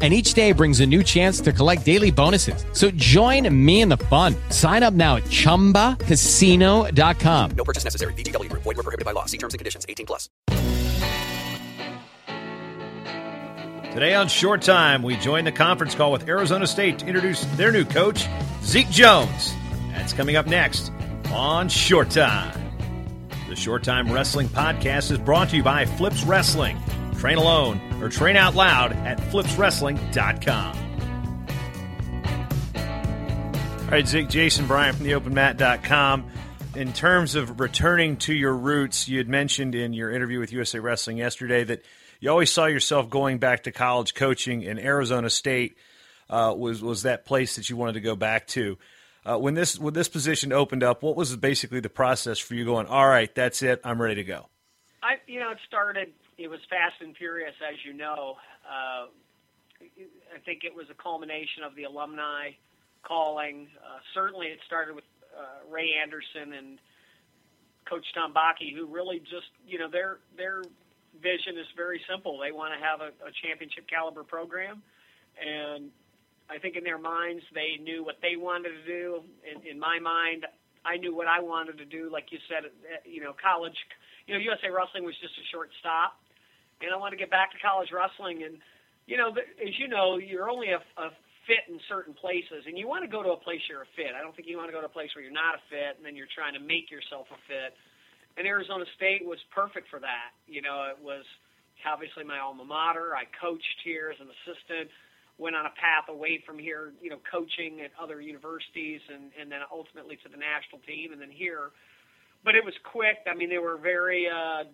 And each day brings a new chance to collect daily bonuses. So join me in the fun. Sign up now at chumbacasino.com. No purchase necessary. VGW Group. Void were prohibited by law. See terms and conditions. 18 plus. Today on Short Time, we join the conference call with Arizona State to introduce their new coach, Zeke Jones. That's coming up next on Short Time. The Short Time Wrestling Podcast is brought to you by Flips Wrestling. Train alone or train out loud at flipswrestling.com. All right, Zeke, Jason Bryant from theopenmat.com. In terms of returning to your roots, you had mentioned in your interview with USA Wrestling yesterday that you always saw yourself going back to college coaching, and Arizona State uh, was was that place that you wanted to go back to. Uh, when this when this position opened up, what was basically the process for you going? All right, that's it. I'm ready to go. I, you know, it started. It was fast and furious, as you know. Uh, I think it was a culmination of the alumni calling. Uh, certainly, it started with uh, Ray Anderson and Coach Tom Bakke, who really just, you know, their their vision is very simple. They want to have a, a championship caliber program, and I think in their minds they knew what they wanted to do. In, in my mind, I knew what I wanted to do. Like you said, uh, you know, college, you know, USA Wrestling was just a short stop, and I want to get back to college wrestling. And you know, as you know, you're only a, a fit in certain places, and you want to go to a place you're a fit. I don't think you want to go to a place where you're not a fit, and then you're trying to make yourself a fit. And Arizona State was perfect for that. You know, it was obviously my alma mater. I coached here as an assistant, went on a path away from here, you know, coaching at other universities, and and then ultimately to the national team, and then here. But it was quick. I mean, they were very uh,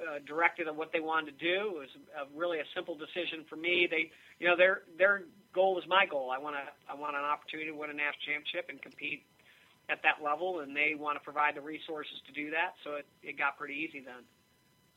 uh, directed on what they wanted to do. It was a, really a simple decision for me. They, you know, their their goal is my goal. I want to I want an opportunity to win a national championship and compete at that level, and they want to provide the resources to do that. So it, it got pretty easy then.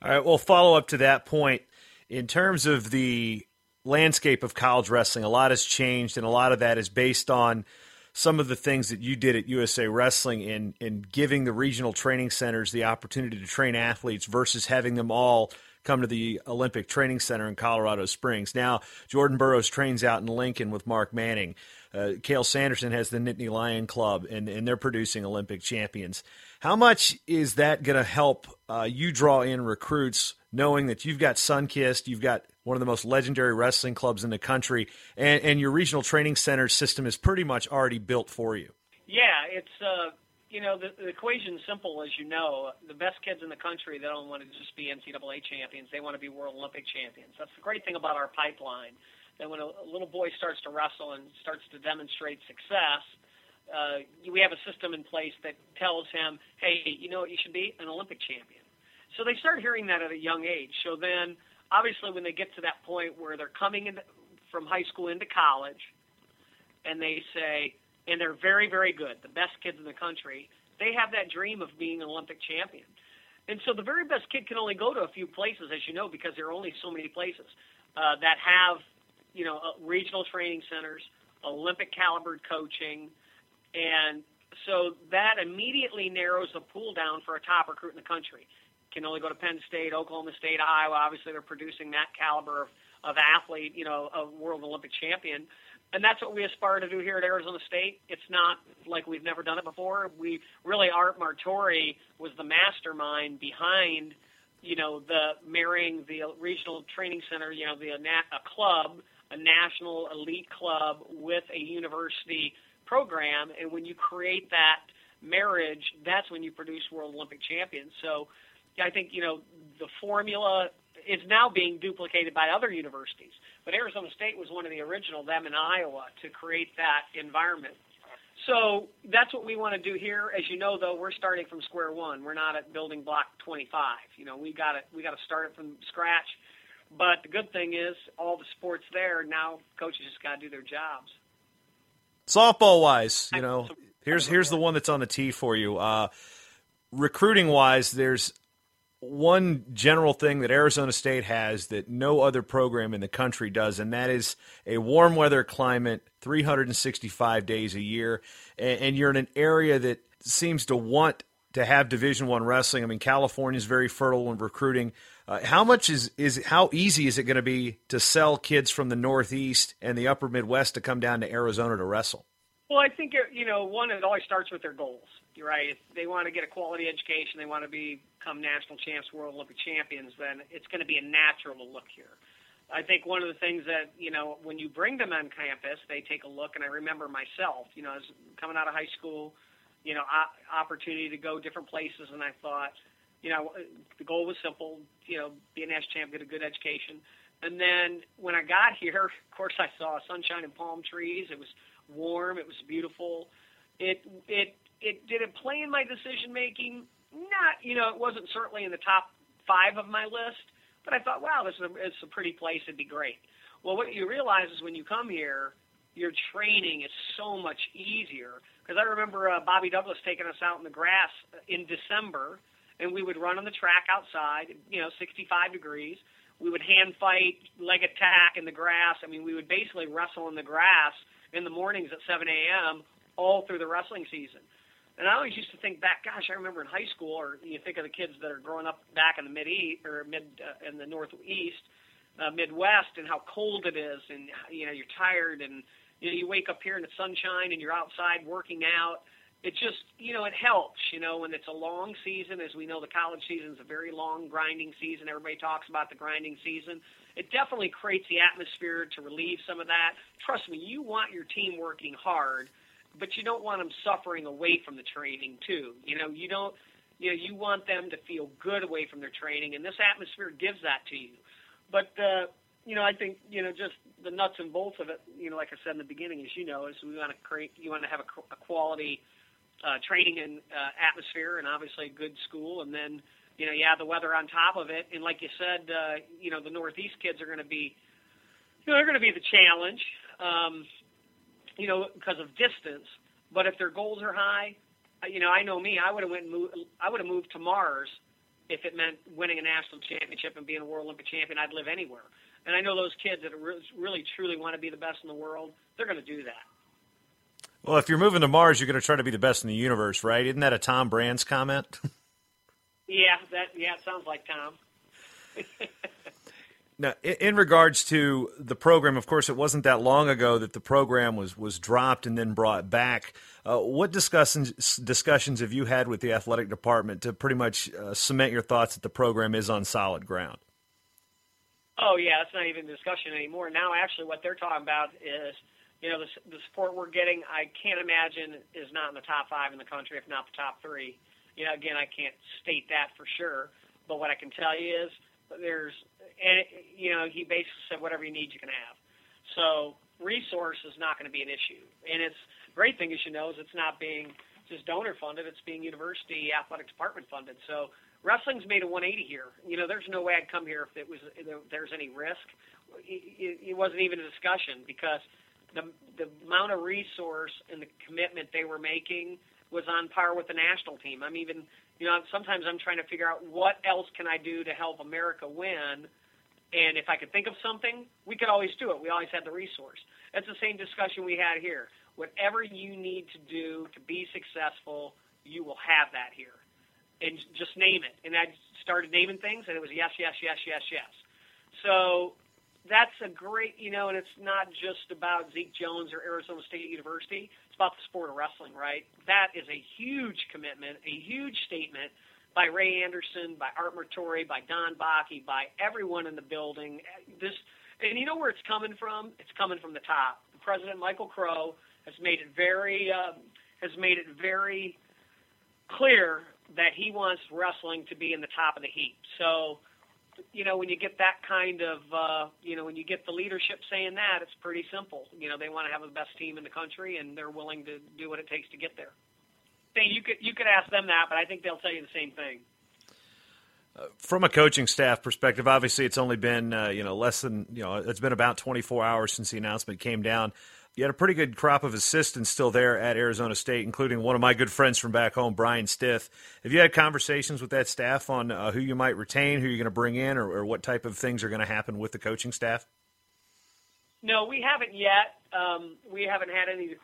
All right. Well, follow up to that point in terms of the landscape of college wrestling. A lot has changed, and a lot of that is based on some of the things that you did at USA Wrestling in in giving the regional training centers the opportunity to train athletes versus having them all come to the Olympic Training Center in Colorado Springs. Now, Jordan Burroughs trains out in Lincoln with Mark Manning. Uh, Sanderson has the Nittany Lion Club, and, and they're producing Olympic champions. How much is that going to help uh, you draw in recruits, knowing that you've got Sunkist, you've got one of the most legendary wrestling clubs in the country, and, and your regional training center system is pretty much already built for you? Yeah, it's uh, you know, the, the equation's simple, as you know. The best kids in the country, they don't want to just be NCAA champions. They want to be World Olympic champions. That's the great thing about our pipeline. That when a, a little boy starts to wrestle and starts to demonstrate success, uh, we have a system in place that tells him, hey, you know what you should be? An Olympic champion. So they start hearing that at a young age. So then, obviously, when they get to that point where they're coming in from high school into college, and they say, and they're very, very good, the best kids in the country, they have that dream of being an Olympic champion. And so the very best kid can only go to a few places, as you know, because there are only so many places uh, that have, you know, uh, regional training centers, Olympic calibered coaching, and so that immediately narrows the pool down for a top recruit in the country. Can only go to Penn State, Oklahoma State, Iowa. Obviously, they're producing that caliber of, of athlete, you know, a world Olympic champion and that's what we aspire to do here at Arizona State. It's not like we've never done it before. We really Art Martori was the mastermind behind, you know, the marrying the regional training center, you know, the a club, a national elite club with a university program, and when you create that marriage, that's when you produce world Olympic champions. So, I think you know the formula is now being duplicated by other universities. But Arizona State was one of the original, them in Iowa, to create that environment. So that's what we want to do here. As you know, though, we're starting from square one. We're not at building block 25. You know, we got to we got to start it from scratch. But the good thing is, all the sports there now. Coaches just got to do their jobs. Softball wise, you know, here's here's the one that's on the tee for you. Uh, recruiting wise, there's one general thing that Arizona State has that no other program in the country does, and that is a warm weather climate, 365 days a year, and you're in an area that seems to want to have Division One wrestling. I mean, California is very fertile in recruiting. Uh, how much is is how easy is it going to be to sell kids from the Northeast and the Upper Midwest to come down to Arizona to wrestle? Well, I think you know one. It always starts with their goals. You're right. If they want to get a quality education, they want to become national champs, world Olympic champions. Then it's going to be a natural to look here. I think one of the things that you know when you bring them on campus, they take a look. And I remember myself, you know, as coming out of high school, you know, opportunity to go different places, and I thought you know, the goal was simple, you know, be a national champ, get a good education. And then when I got here, of course, I saw sunshine and palm trees. It was warm. It was beautiful. It it it did it play in my decision making? Not, you know, it wasn't certainly in the top five of my list. But I thought, wow, this is a, it's a pretty place. It'd be great. Well, what you realize is when you come here, your training is so much easier. Because I remember uh, Bobby Douglas taking us out in the grass in December and we would run on the track outside, you know, 65 degrees. We would hand fight, leg attack in the grass. I mean, we would basically wrestle in the grass in the mornings at 7 a.m. all through the wrestling season. And I always used to think back, gosh, I remember in high school, or you think of the kids that are growing up back in the mid east or mid uh, in the northeast, uh, Midwest, and how cold it is, and you know you're tired, and you know you wake up here in the sunshine, and you're outside working out. It just you know it helps you know when it's a long season as we know the college season is a very long grinding season. Everybody talks about the grinding season. It definitely creates the atmosphere to relieve some of that. Trust me you want your team working hard but you don't want them suffering away from the training too. You know you don't you know you want them to feel good away from their training and this atmosphere gives that to you. But uh you know, I think you know just the nuts and bolts of it. You know, like I said in the beginning, as you know, is we want to create, you want to have a, a quality uh, training and uh, atmosphere, and obviously a good school, and then you know you add the weather on top of it, and like you said, uh, you know the Northeast kids are going to be, you know, they're going to be the challenge, um, you know, because of distance. But if their goals are high, uh, you know, I know me, I would have went, moved, I would have moved to Mars if it meant winning a national championship and being a World Olympic champion. I'd live anywhere. And I know those kids that really, truly want to be the best in the world. They're going to do that. Well, if you're moving to Mars, you're going to try to be the best in the universe, right? Isn't that a Tom Brands comment? yeah, that yeah, it sounds like Tom. now, in regards to the program, of course, it wasn't that long ago that the program was was dropped and then brought back. Uh, what discussions discussions have you had with the athletic department to pretty much uh, cement your thoughts that the program is on solid ground? Oh yeah, it's not even a discussion anymore. Now, actually, what they're talking about is you know, the, the support we're getting, I can't imagine is not in the top five in the country, if not the top three. You know, again, I can't state that for sure, but what I can tell you is there's, and you know, he basically said whatever you need, you can have. So resource is not going to be an issue, and it's great thing as you know is it's not being just donor funded; it's being university athletic department funded. So wrestling's made a 180 here. You know, there's no way I'd come here if it was if there's any risk. It, it wasn't even a discussion because the the amount of resource and the commitment they were making was on par with the national team. I'm even, you know, sometimes I'm trying to figure out what else can I do to help America win. And if I could think of something, we could always do it. We always had the resource. That's the same discussion we had here. Whatever you need to do to be successful, you will have that here. And just name it. And I started naming things, and it was yes, yes, yes, yes, yes. So that's a great, you know, and it's not just about Zeke Jones or Arizona State University. It's about the sport of wrestling, right? That is a huge commitment, a huge statement by Ray Anderson, by Art Martori, by Don Bakke, by everyone in the building. This, and you know where it's coming from? It's coming from the top. President Michael Crow has made it very, uh, has made it very clear that he wants wrestling to be in the top of the heap. So you know, when you get that kind of, uh, you know, when you get the leadership saying that, it's pretty simple. You know, they want to have the best team in the country, and they're willing to do what it takes to get there. Hey, you could you could ask them that, but I think they'll tell you the same thing. Uh, from a coaching staff perspective, obviously it's only been uh, you know less than you know it's been about 24 hours since the announcement came down. you had a pretty good crop of assistants still there at Arizona State, including one of my good friends from back home, Brian Stith. Have you had conversations with that staff on uh, who you might retain, who you're going to bring in, or, or, what type of things are going to happen with the coaching staff? No, we haven't yet. Um, we haven't had any,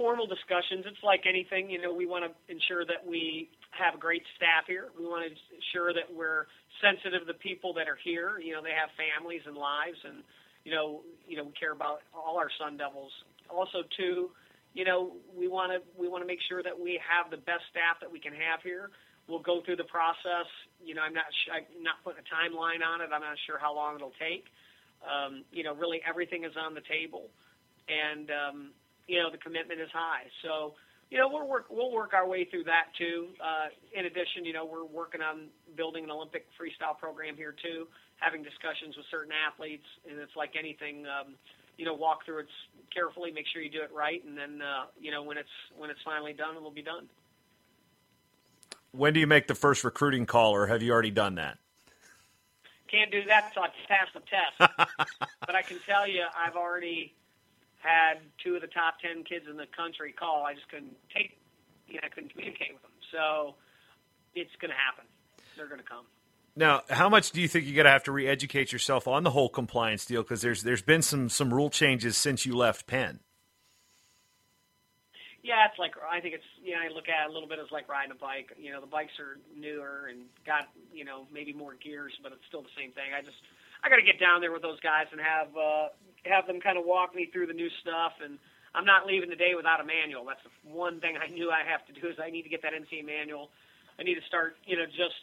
formal discussions. It's like anything, you know, we want to ensure that we have a great staff here. We want to ensure that we're sensitive to the people that are here. You know, they have families and lives and – you know, you know, we care about all our Sun Devils. Also, too, you know, we want to we want to make sure that we have the best staff that we can have here. We'll go through the process. You know, I'm not sh- I'm not putting a timeline on it. I'm not sure how long it'll take. Um, you know, really everything is on the table, and um, you know the commitment is high. So, you know, we'll work we'll work our way through that too. Uh, in addition, you know, we're working on building an Olympic freestyle program here too having discussions with certain athletes, and it's like anything. Um, you know, walk through it carefully, make sure you do it right, and then uh, you know when it's when it's finally done, it'll be done. When do you make the first recruiting call, or have you already done that? Can't do that until I pass the test. but I can tell you, I've already had two of the top ten kids in the country call. I just couldn't take, you know, I couldn't communicate with them. So it's going to happen. They're going to come. Now, how much do you think you're going to have to re-educate yourself on the whole compliance deal? Because there's there's been some some rule changes since you left Penn. Yeah, it's like I think it's you know I look at it a little bit as like riding a bike. You know, the bikes are newer and got you know maybe more gears, but it's still the same thing. I just I got to get down there with those guys and have uh, have them kind of walk me through the new stuff. And I'm not leaving the day without a manual. That's the one thing I knew I have to do is I need to get that NCAA manual. I need to start you know just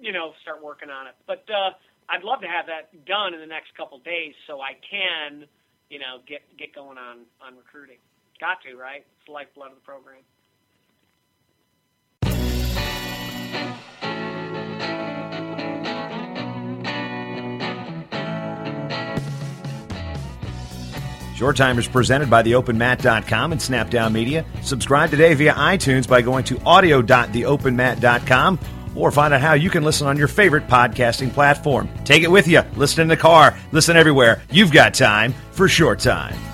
you know, start working on it. But uh, I'd love to have that done in the next couple of days so I can, you know, get get going on on recruiting. Got to, right? It's the lifeblood of the program. Short Time is presented by theopenmat.com and Snapdown Media. Subscribe today via iTunes by going to audio.theopenmat.com or find out how you can listen on your favorite podcasting platform. Take it with you. Listen in the car. Listen everywhere. You've got time for short time.